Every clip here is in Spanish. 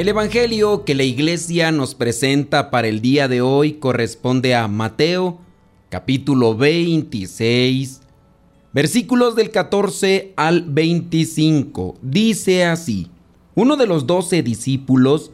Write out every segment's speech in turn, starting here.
El Evangelio que la iglesia nos presenta para el día de hoy corresponde a Mateo capítulo 26 versículos del 14 al 25. Dice así, uno de los doce discípulos,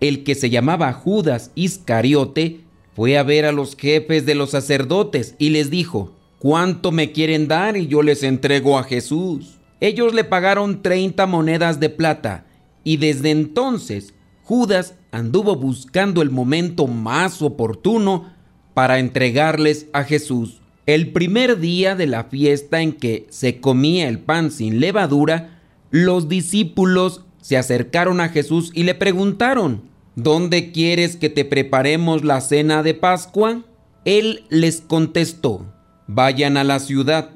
el que se llamaba Judas Iscariote, fue a ver a los jefes de los sacerdotes y les dijo, ¿cuánto me quieren dar y yo les entrego a Jesús? Ellos le pagaron 30 monedas de plata y desde entonces Judas anduvo buscando el momento más oportuno para entregarles a Jesús. El primer día de la fiesta en que se comía el pan sin levadura, los discípulos se acercaron a Jesús y le preguntaron, ¿Dónde quieres que te preparemos la cena de Pascua? Él les contestó, vayan a la ciudad,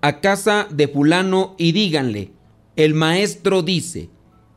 a casa de fulano y díganle, el maestro dice,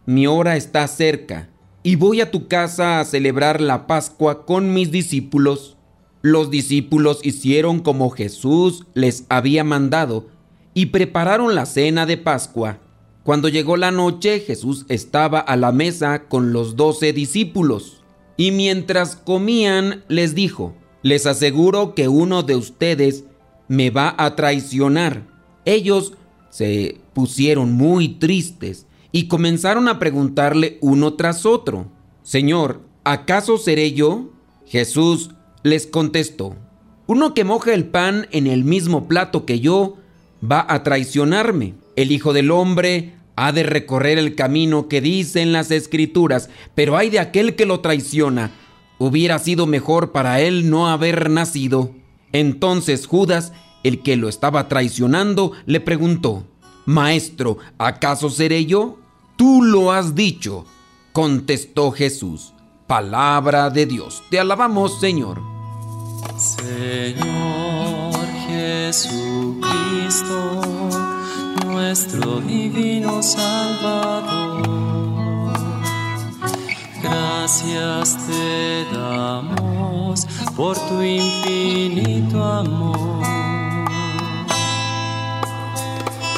mi hora está cerca, y voy a tu casa a celebrar la Pascua con mis discípulos. Los discípulos hicieron como Jesús les había mandado y prepararon la cena de Pascua. Cuando llegó la noche, Jesús estaba a la mesa con los doce discípulos. Y mientras comían, les dijo, les aseguro que uno de ustedes me va a traicionar. Ellos se pusieron muy tristes y comenzaron a preguntarle uno tras otro, Señor, ¿acaso seré yo? Jesús les contestó, uno que moja el pan en el mismo plato que yo va a traicionarme. El Hijo del Hombre ha de recorrer el camino que dicen las Escrituras, pero hay de aquel que lo traiciona. Hubiera sido mejor para él no haber nacido. Entonces Judas, el que lo estaba traicionando, le preguntó, Maestro, ¿acaso seré yo? Tú lo has dicho, contestó Jesús. Palabra de Dios. Te alabamos, Señor. Señor Jesucristo, nuestro divino Salvador. Gracias te damos por tu infinito amor.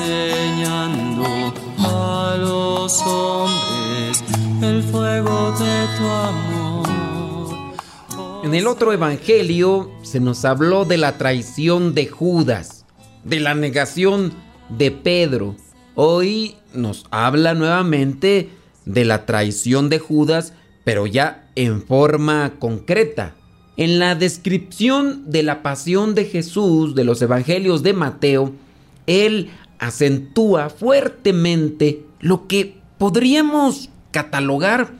enseñando a los hombres el fuego de tu amor. En el otro evangelio se nos habló de la traición de Judas, de la negación de Pedro. Hoy nos habla nuevamente de la traición de Judas, pero ya en forma concreta. En la descripción de la pasión de Jesús de los evangelios de Mateo, él acentúa fuertemente lo que podríamos catalogar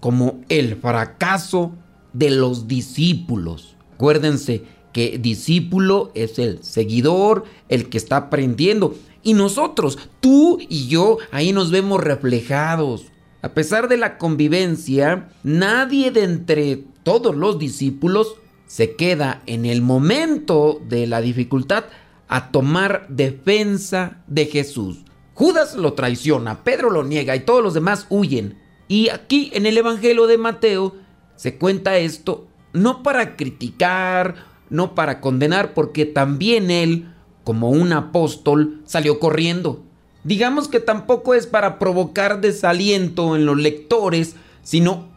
como el fracaso de los discípulos. Acuérdense que discípulo es el seguidor, el que está aprendiendo. Y nosotros, tú y yo, ahí nos vemos reflejados. A pesar de la convivencia, nadie de entre todos los discípulos se queda en el momento de la dificultad a tomar defensa de Jesús. Judas lo traiciona, Pedro lo niega y todos los demás huyen. Y aquí en el Evangelio de Mateo se cuenta esto no para criticar, no para condenar, porque también él, como un apóstol, salió corriendo. Digamos que tampoco es para provocar desaliento en los lectores, sino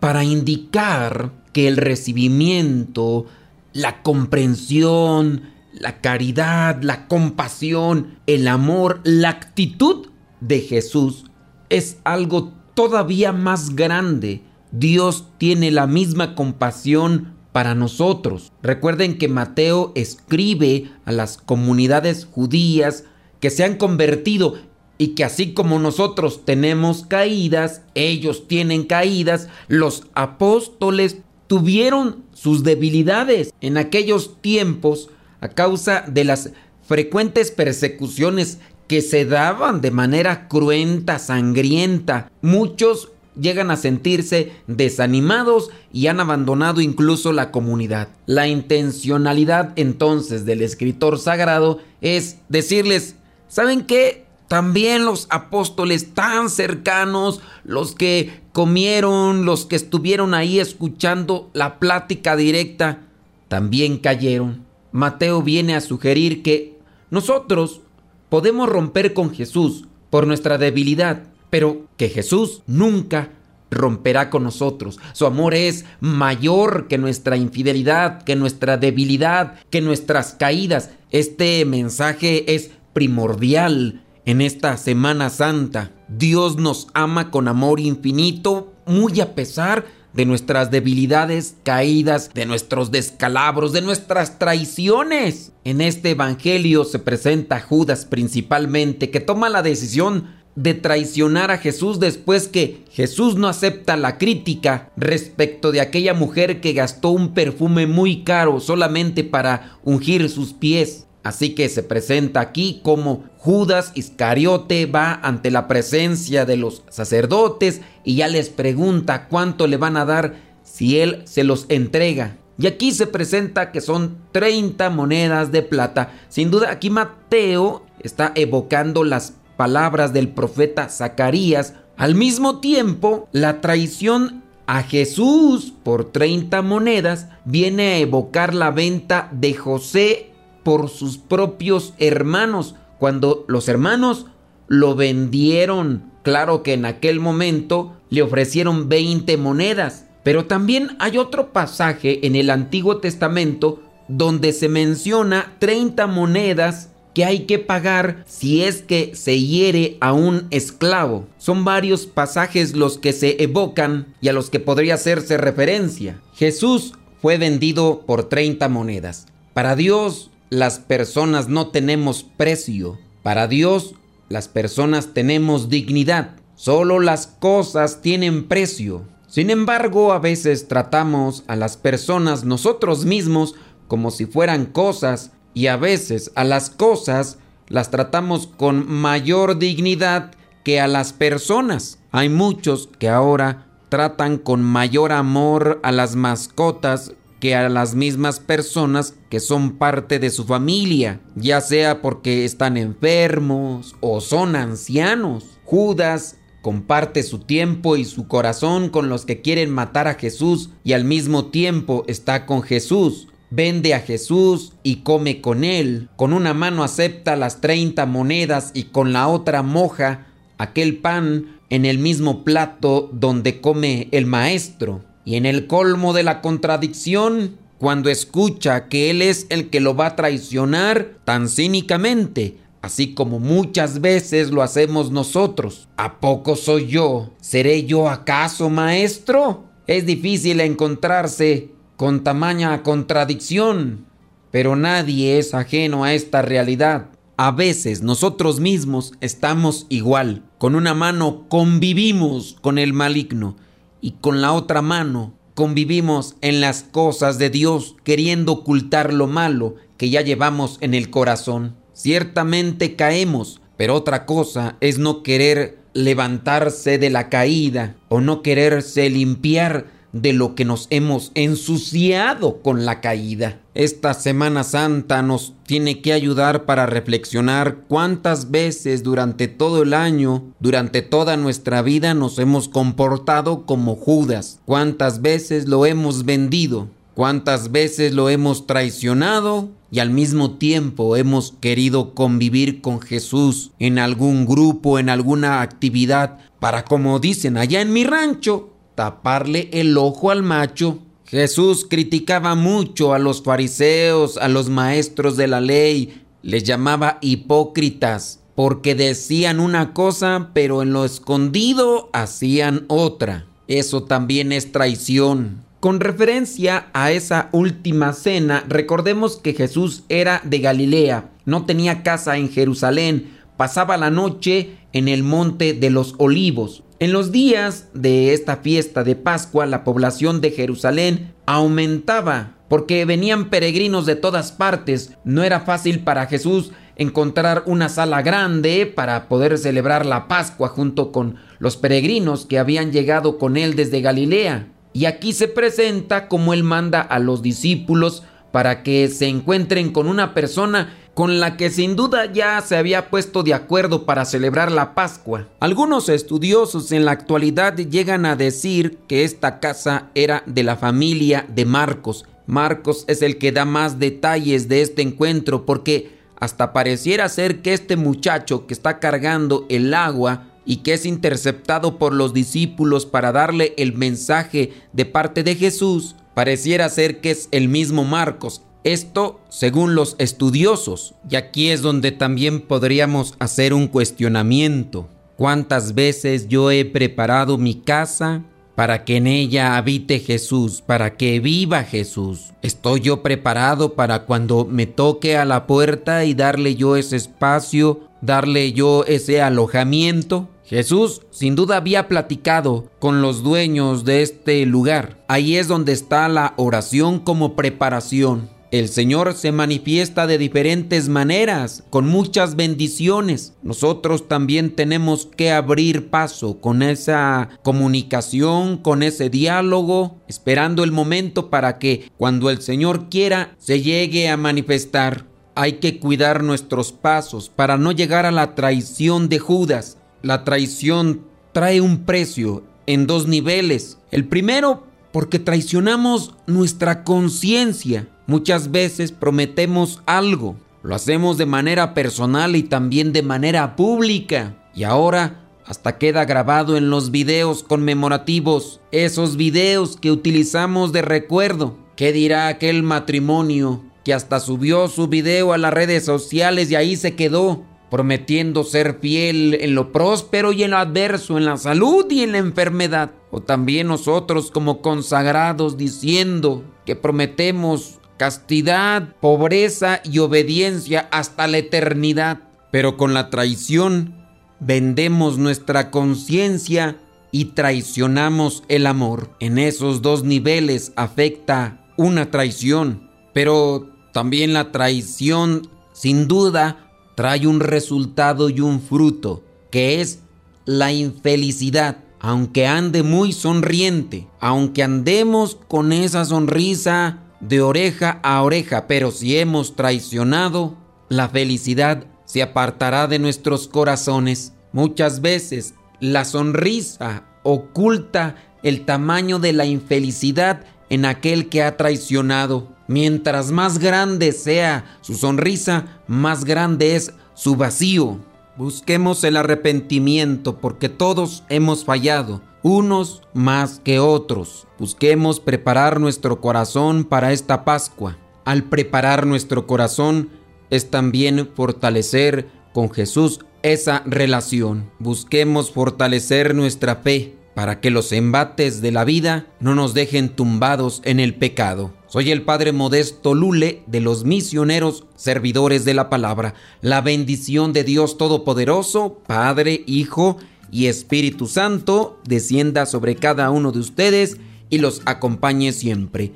para indicar que el recibimiento, la comprensión, la caridad, la compasión, el amor, la actitud de Jesús es algo todavía más grande, Dios tiene la misma compasión para nosotros. Recuerden que Mateo escribe a las comunidades judías que se han convertido y que así como nosotros tenemos caídas, ellos tienen caídas, los apóstoles tuvieron sus debilidades en aquellos tiempos a causa de las frecuentes persecuciones que se daban de manera cruenta, sangrienta. Muchos llegan a sentirse desanimados y han abandonado incluso la comunidad. La intencionalidad entonces del escritor sagrado es decirles, ¿saben qué? También los apóstoles tan cercanos, los que comieron, los que estuvieron ahí escuchando la plática directa, también cayeron. Mateo viene a sugerir que nosotros podemos romper con Jesús por nuestra debilidad, pero que Jesús nunca romperá con nosotros. Su amor es mayor que nuestra infidelidad, que nuestra debilidad, que nuestras caídas. Este mensaje es primordial en esta Semana Santa. Dios nos ama con amor infinito, muy a pesar de nuestras debilidades, caídas, de nuestros descalabros, de nuestras traiciones. En este Evangelio se presenta Judas principalmente, que toma la decisión de traicionar a Jesús después que Jesús no acepta la crítica respecto de aquella mujer que gastó un perfume muy caro solamente para ungir sus pies. Así que se presenta aquí como Judas Iscariote va ante la presencia de los sacerdotes y ya les pregunta cuánto le van a dar si él se los entrega. Y aquí se presenta que son 30 monedas de plata. Sin duda aquí Mateo está evocando las palabras del profeta Zacarías. Al mismo tiempo, la traición a Jesús por 30 monedas viene a evocar la venta de José por sus propios hermanos, cuando los hermanos lo vendieron. Claro que en aquel momento le ofrecieron 20 monedas, pero también hay otro pasaje en el Antiguo Testamento donde se menciona 30 monedas que hay que pagar si es que se hiere a un esclavo. Son varios pasajes los que se evocan y a los que podría hacerse referencia. Jesús fue vendido por 30 monedas. Para Dios las personas no tenemos precio. Para Dios, las personas tenemos dignidad. Solo las cosas tienen precio. Sin embargo, a veces tratamos a las personas nosotros mismos como si fueran cosas y a veces a las cosas las tratamos con mayor dignidad que a las personas. Hay muchos que ahora tratan con mayor amor a las mascotas que a las mismas personas que son parte de su familia, ya sea porque están enfermos o son ancianos. Judas comparte su tiempo y su corazón con los que quieren matar a Jesús y al mismo tiempo está con Jesús. Vende a Jesús y come con él. Con una mano acepta las 30 monedas y con la otra moja aquel pan en el mismo plato donde come el maestro. Y en el colmo de la contradicción, cuando escucha que Él es el que lo va a traicionar tan cínicamente, así como muchas veces lo hacemos nosotros. ¿A poco soy yo? ¿Seré yo acaso maestro? Es difícil encontrarse con tamaña contradicción, pero nadie es ajeno a esta realidad. A veces nosotros mismos estamos igual. Con una mano convivimos con el maligno y con la otra mano convivimos en las cosas de Dios queriendo ocultar lo malo que ya llevamos en el corazón. Ciertamente caemos, pero otra cosa es no querer levantarse de la caída o no quererse limpiar de lo que nos hemos ensuciado con la caída. Esta Semana Santa nos tiene que ayudar para reflexionar cuántas veces durante todo el año, durante toda nuestra vida nos hemos comportado como Judas, cuántas veces lo hemos vendido, cuántas veces lo hemos traicionado y al mismo tiempo hemos querido convivir con Jesús en algún grupo, en alguna actividad, para como dicen allá en mi rancho, taparle el ojo al macho. Jesús criticaba mucho a los fariseos, a los maestros de la ley, les llamaba hipócritas, porque decían una cosa, pero en lo escondido hacían otra. Eso también es traición. Con referencia a esa última cena, recordemos que Jesús era de Galilea, no tenía casa en Jerusalén, pasaba la noche en el monte de los olivos. En los días de esta fiesta de Pascua, la población de Jerusalén aumentaba porque venían peregrinos de todas partes. No era fácil para Jesús encontrar una sala grande para poder celebrar la Pascua junto con los peregrinos que habían llegado con él desde Galilea. Y aquí se presenta como él manda a los discípulos para que se encuentren con una persona con la que sin duda ya se había puesto de acuerdo para celebrar la Pascua. Algunos estudiosos en la actualidad llegan a decir que esta casa era de la familia de Marcos. Marcos es el que da más detalles de este encuentro porque hasta pareciera ser que este muchacho que está cargando el agua y que es interceptado por los discípulos para darle el mensaje de parte de Jesús, pareciera ser que es el mismo Marcos, esto según los estudiosos. Y aquí es donde también podríamos hacer un cuestionamiento. ¿Cuántas veces yo he preparado mi casa para que en ella habite Jesús, para que viva Jesús? ¿Estoy yo preparado para cuando me toque a la puerta y darle yo ese espacio, darle yo ese alojamiento? Jesús sin duda había platicado con los dueños de este lugar. Ahí es donde está la oración como preparación. El Señor se manifiesta de diferentes maneras, con muchas bendiciones. Nosotros también tenemos que abrir paso con esa comunicación, con ese diálogo, esperando el momento para que cuando el Señor quiera se llegue a manifestar. Hay que cuidar nuestros pasos para no llegar a la traición de Judas. La traición trae un precio en dos niveles. El primero, porque traicionamos nuestra conciencia Muchas veces prometemos algo, lo hacemos de manera personal y también de manera pública. Y ahora hasta queda grabado en los videos conmemorativos, esos videos que utilizamos de recuerdo. ¿Qué dirá aquel matrimonio que hasta subió su video a las redes sociales y ahí se quedó? prometiendo ser fiel en lo próspero y en lo adverso, en la salud y en la enfermedad. O también nosotros como consagrados diciendo que prometemos castidad, pobreza y obediencia hasta la eternidad. Pero con la traición vendemos nuestra conciencia y traicionamos el amor. En esos dos niveles afecta una traición, pero también la traición sin duda trae un resultado y un fruto, que es la infelicidad. Aunque ande muy sonriente, aunque andemos con esa sonrisa de oreja a oreja, pero si hemos traicionado, la felicidad se apartará de nuestros corazones. Muchas veces la sonrisa oculta el tamaño de la infelicidad en aquel que ha traicionado. Mientras más grande sea su sonrisa, más grande es su vacío. Busquemos el arrepentimiento porque todos hemos fallado unos más que otros. Busquemos preparar nuestro corazón para esta Pascua. Al preparar nuestro corazón es también fortalecer con Jesús esa relación. Busquemos fortalecer nuestra fe para que los embates de la vida no nos dejen tumbados en el pecado. Soy el Padre Modesto Lule de los misioneros servidores de la palabra. La bendición de Dios Todopoderoso, Padre, Hijo y Espíritu Santo descienda sobre cada uno de ustedes y los acompañe siempre.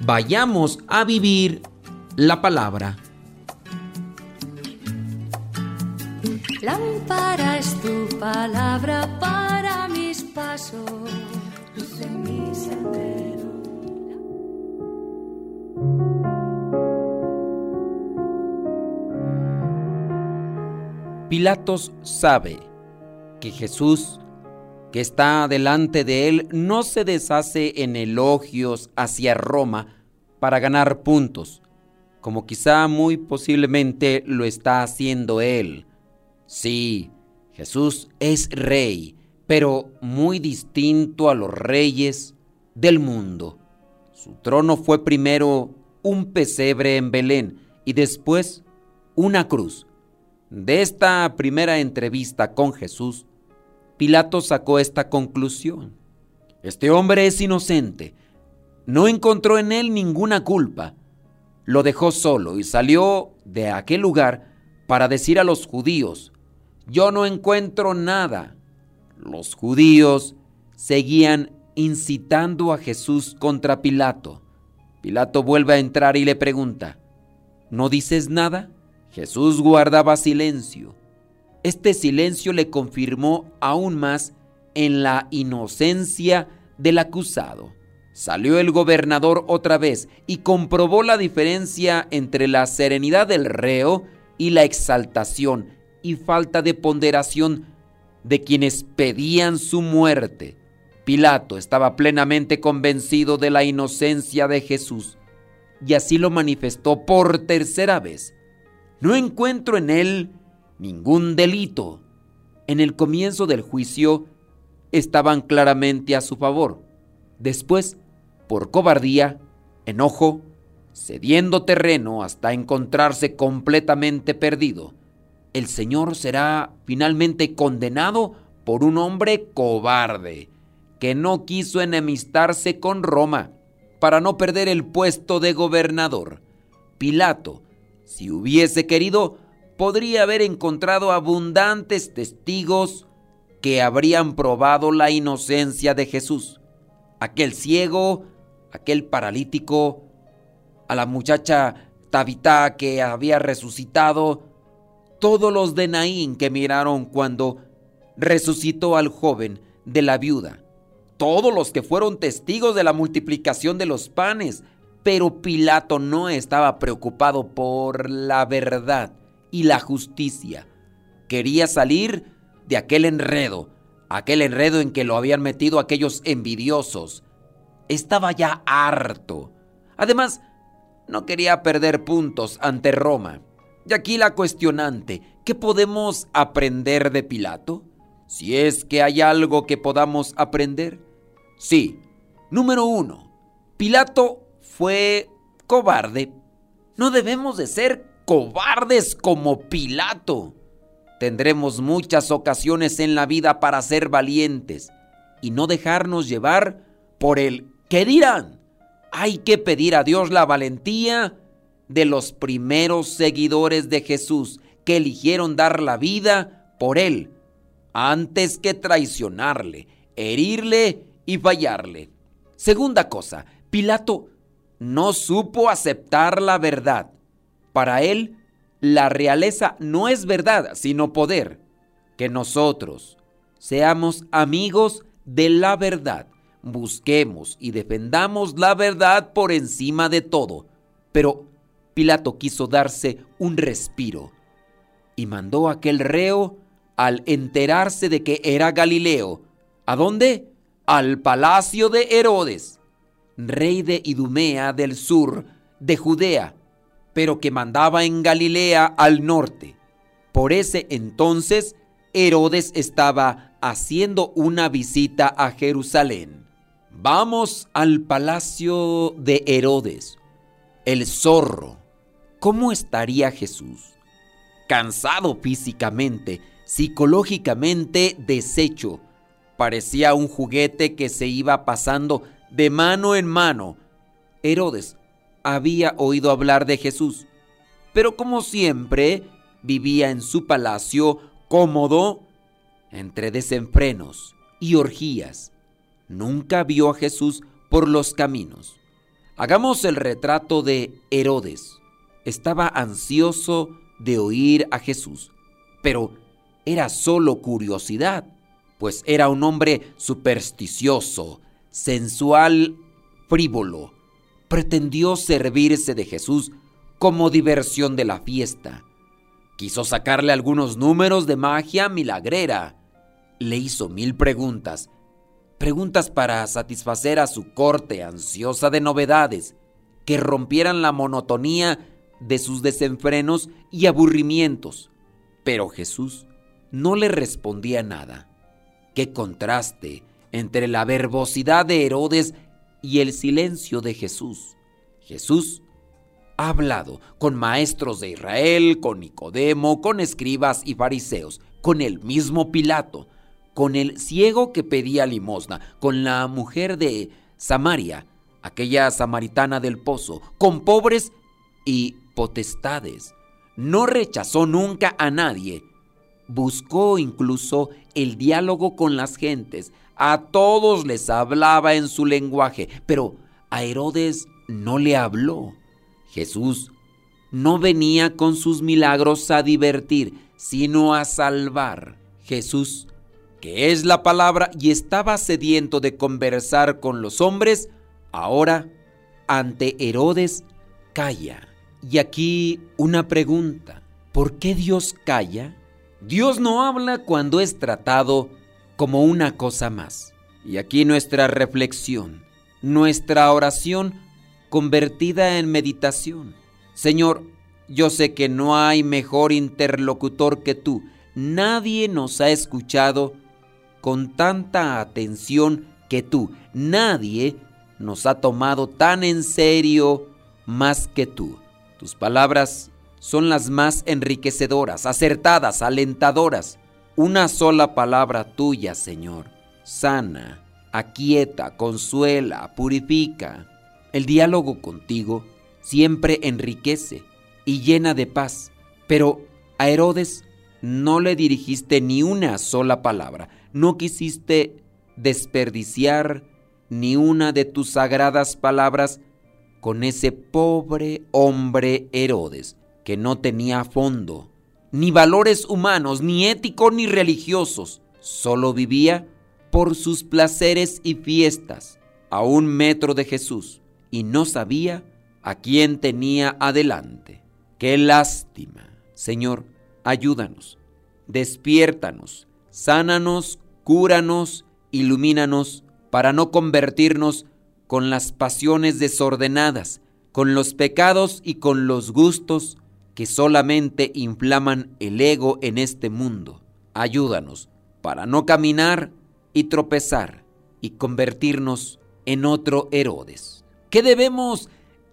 Vayamos a vivir la palabra. Es tu palabra para mis pasos, luz en mi sendero. Pilatos sabe que Jesús, que está delante de él, no se deshace en elogios hacia Roma para ganar puntos, como quizá muy posiblemente lo está haciendo él. Sí, Jesús es rey, pero muy distinto a los reyes del mundo. Su trono fue primero un pesebre en Belén y después una cruz. De esta primera entrevista con Jesús, Pilato sacó esta conclusión. Este hombre es inocente. No encontró en él ninguna culpa. Lo dejó solo y salió de aquel lugar para decir a los judíos, yo no encuentro nada. Los judíos seguían incitando a Jesús contra Pilato. Pilato vuelve a entrar y le pregunta, ¿no dices nada? Jesús guardaba silencio. Este silencio le confirmó aún más en la inocencia del acusado. Salió el gobernador otra vez y comprobó la diferencia entre la serenidad del reo y la exaltación y falta de ponderación de quienes pedían su muerte. Pilato estaba plenamente convencido de la inocencia de Jesús y así lo manifestó por tercera vez. No encuentro en él ningún delito. En el comienzo del juicio estaban claramente a su favor. Después, por cobardía, enojo, cediendo terreno hasta encontrarse completamente perdido, el Señor será finalmente condenado por un hombre cobarde que no quiso enemistarse con Roma para no perder el puesto de gobernador. Pilato, si hubiese querido, podría haber encontrado abundantes testigos que habrían probado la inocencia de Jesús. Aquel ciego, aquel paralítico, a la muchacha Tabitá que había resucitado, todos los de Naín que miraron cuando resucitó al joven de la viuda, todos los que fueron testigos de la multiplicación de los panes, pero Pilato no estaba preocupado por la verdad y la justicia. Quería salir de aquel enredo, aquel enredo en que lo habían metido aquellos envidiosos. Estaba ya harto. Además, no quería perder puntos ante Roma. Y aquí la cuestionante, ¿qué podemos aprender de Pilato? Si es que hay algo que podamos aprender. Sí. Número uno, Pilato fue cobarde. No debemos de ser cobardes como Pilato. Tendremos muchas ocasiones en la vida para ser valientes y no dejarnos llevar por el ¿qué dirán? Hay que pedir a Dios la valentía de los primeros seguidores de Jesús que eligieron dar la vida por Él antes que traicionarle, herirle y fallarle. Segunda cosa, Pilato no supo aceptar la verdad para él, la realeza no es verdad, sino poder. Que nosotros seamos amigos de la verdad, busquemos y defendamos la verdad por encima de todo. Pero Pilato quiso darse un respiro y mandó a aquel reo al enterarse de que era Galileo. ¿A dónde? Al palacio de Herodes, rey de Idumea del sur de Judea pero que mandaba en Galilea al norte. Por ese entonces Herodes estaba haciendo una visita a Jerusalén. Vamos al palacio de Herodes. El zorro. ¿Cómo estaría Jesús? Cansado físicamente, psicológicamente deshecho. Parecía un juguete que se iba pasando de mano en mano. Herodes había oído hablar de Jesús, pero como siempre vivía en su palacio cómodo entre desenfrenos y orgías. Nunca vio a Jesús por los caminos. Hagamos el retrato de Herodes. Estaba ansioso de oír a Jesús, pero era solo curiosidad, pues era un hombre supersticioso, sensual, frívolo, pretendió servirse de Jesús como diversión de la fiesta. Quiso sacarle algunos números de magia milagrera. Le hizo mil preguntas, preguntas para satisfacer a su corte ansiosa de novedades, que rompieran la monotonía de sus desenfrenos y aburrimientos. Pero Jesús no le respondía nada. Qué contraste entre la verbosidad de Herodes y el silencio de Jesús. Jesús ha hablado con maestros de Israel, con Nicodemo, con escribas y fariseos, con el mismo Pilato, con el ciego que pedía limosna, con la mujer de Samaria, aquella samaritana del pozo, con pobres y potestades. No rechazó nunca a nadie. Buscó incluso el diálogo con las gentes. A todos les hablaba en su lenguaje, pero a Herodes no le habló. Jesús no venía con sus milagros a divertir, sino a salvar. Jesús, que es la palabra y estaba sediento de conversar con los hombres, ahora ante Herodes calla. Y aquí una pregunta, ¿por qué Dios calla? Dios no habla cuando es tratado como una cosa más. Y aquí nuestra reflexión, nuestra oración convertida en meditación. Señor, yo sé que no hay mejor interlocutor que tú. Nadie nos ha escuchado con tanta atención que tú. Nadie nos ha tomado tan en serio más que tú. Tus palabras son las más enriquecedoras, acertadas, alentadoras. Una sola palabra tuya, Señor, sana, aquieta, consuela, purifica. El diálogo contigo siempre enriquece y llena de paz, pero a Herodes no le dirigiste ni una sola palabra, no quisiste desperdiciar ni una de tus sagradas palabras con ese pobre hombre Herodes, que no tenía fondo, ni valores humanos, ni éticos, ni religiosos, solo vivía por sus placeres y fiestas, a un metro de Jesús, y no sabía a quién tenía adelante. Qué lástima. Señor, ayúdanos, despiértanos, sánanos, cúranos, ilumínanos, para no convertirnos con las pasiones desordenadas, con los pecados y con los gustos que solamente inflaman el ego en este mundo. Ayúdanos para no caminar y tropezar y convertirnos en otro Herodes. ¿Qué debemos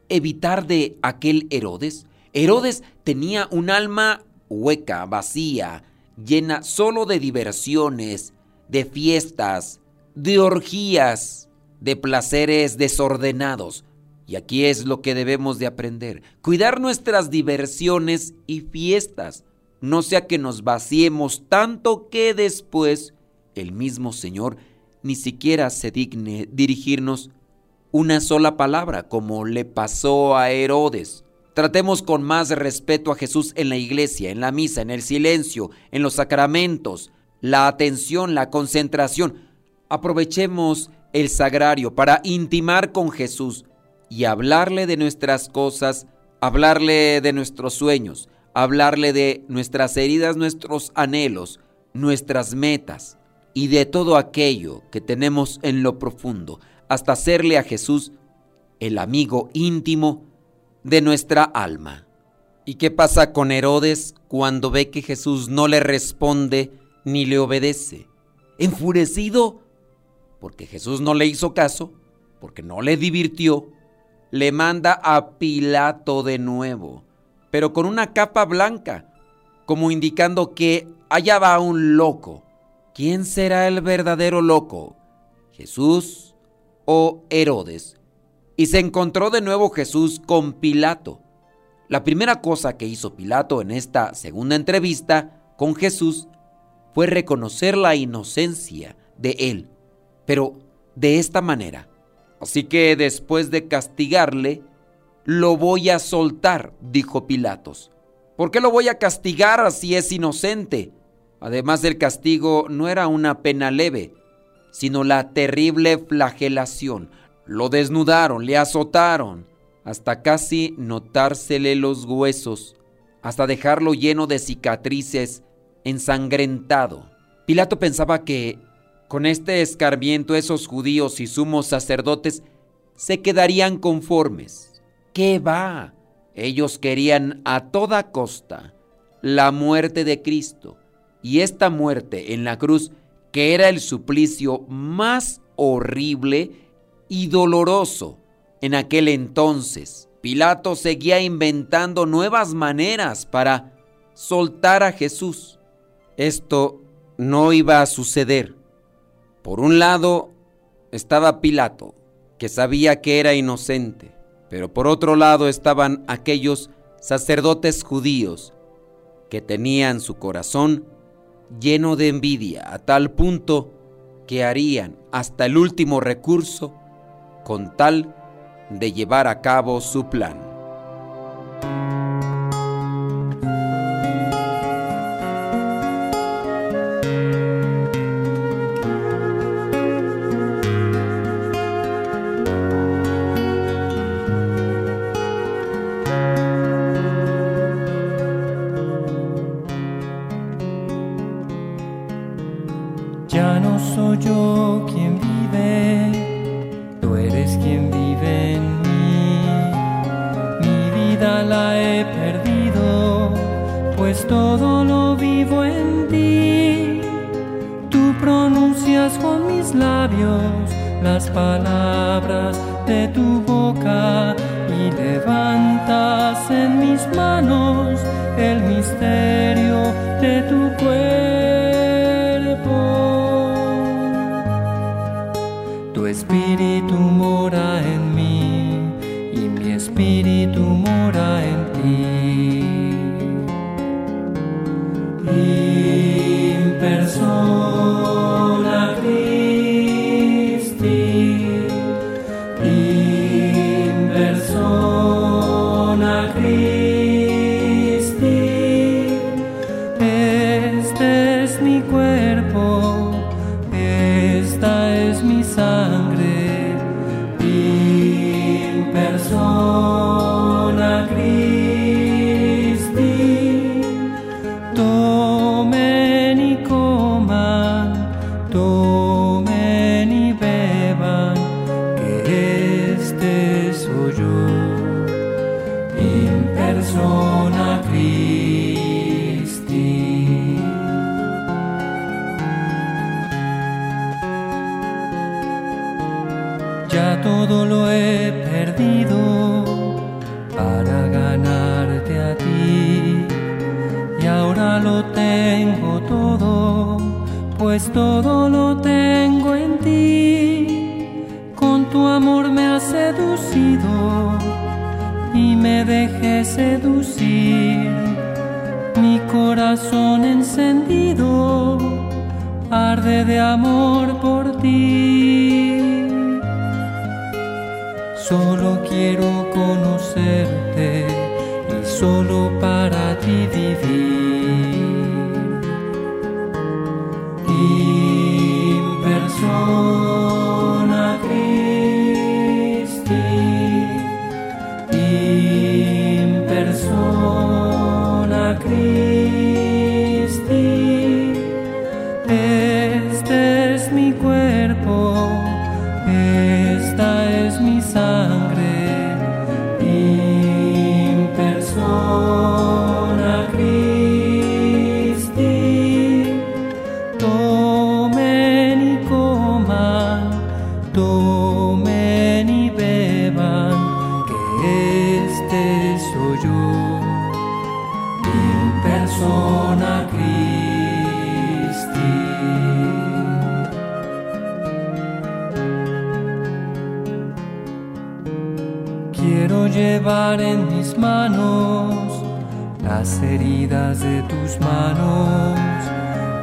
evitar de aquel Herodes? Herodes tenía un alma hueca, vacía, llena solo de diversiones, de fiestas, de orgías, de placeres desordenados. Y aquí es lo que debemos de aprender. Cuidar nuestras diversiones y fiestas. No sea que nos vaciemos tanto que después el mismo Señor ni siquiera se digne dirigirnos una sola palabra como le pasó a Herodes. Tratemos con más respeto a Jesús en la iglesia, en la misa, en el silencio, en los sacramentos, la atención, la concentración. Aprovechemos el sagrario para intimar con Jesús y hablarle de nuestras cosas, hablarle de nuestros sueños, hablarle de nuestras heridas, nuestros anhelos, nuestras metas y de todo aquello que tenemos en lo profundo, hasta hacerle a Jesús el amigo íntimo de nuestra alma. ¿Y qué pasa con Herodes cuando ve que Jesús no le responde ni le obedece? Enfurecido porque Jesús no le hizo caso, porque no le divirtió, le manda a Pilato de nuevo, pero con una capa blanca, como indicando que allá va un loco. ¿Quién será el verdadero loco? ¿Jesús o Herodes? Y se encontró de nuevo Jesús con Pilato. La primera cosa que hizo Pilato en esta segunda entrevista con Jesús fue reconocer la inocencia de él pero de esta manera. Así que después de castigarle, lo voy a soltar, dijo Pilatos. ¿Por qué lo voy a castigar si es inocente? Además del castigo no era una pena leve, sino la terrible flagelación. Lo desnudaron, le azotaron, hasta casi notársele los huesos, hasta dejarlo lleno de cicatrices, ensangrentado. Pilato pensaba que con este escarmiento esos judíos y sumos sacerdotes se quedarían conformes. ¿Qué va? Ellos querían a toda costa la muerte de Cristo y esta muerte en la cruz, que era el suplicio más horrible y doloroso en aquel entonces. Pilato seguía inventando nuevas maneras para soltar a Jesús. Esto no iba a suceder. Por un lado estaba Pilato, que sabía que era inocente, pero por otro lado estaban aquellos sacerdotes judíos que tenían su corazón lleno de envidia a tal punto que harían hasta el último recurso con tal de llevar a cabo su plan. todo lo vivo en ti. Tú pronuncias con mis labios las palabras de tu boca y levantas en mis manos el misterio sun. todo lo tengo en ti. Con tu amor me has seducido y me dejé seducir. Mi corazón encendido arde de amor por ti. Solo quiero conocerte y solo para ti vivir llevar en mis manos las heridas de tus manos.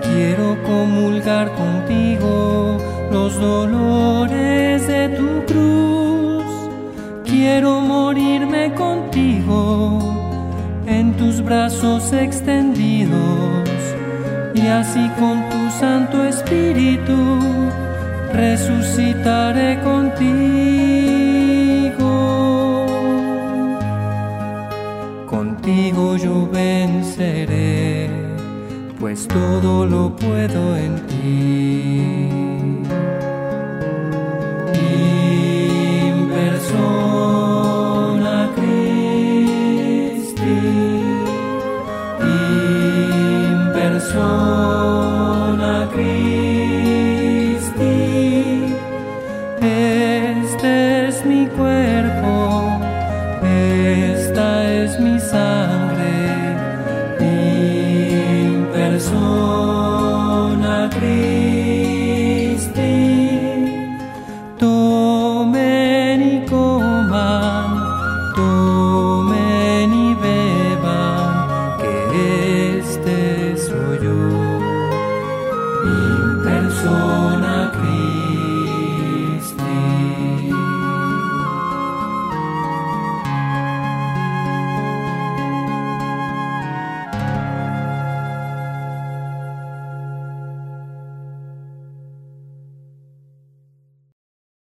Quiero comulgar contigo los dolores de tu cruz. Quiero morirme contigo en tus brazos extendidos y así con tu Santo Espíritu resucitaré contigo. yo venceré, pues todo lo puedo en ti.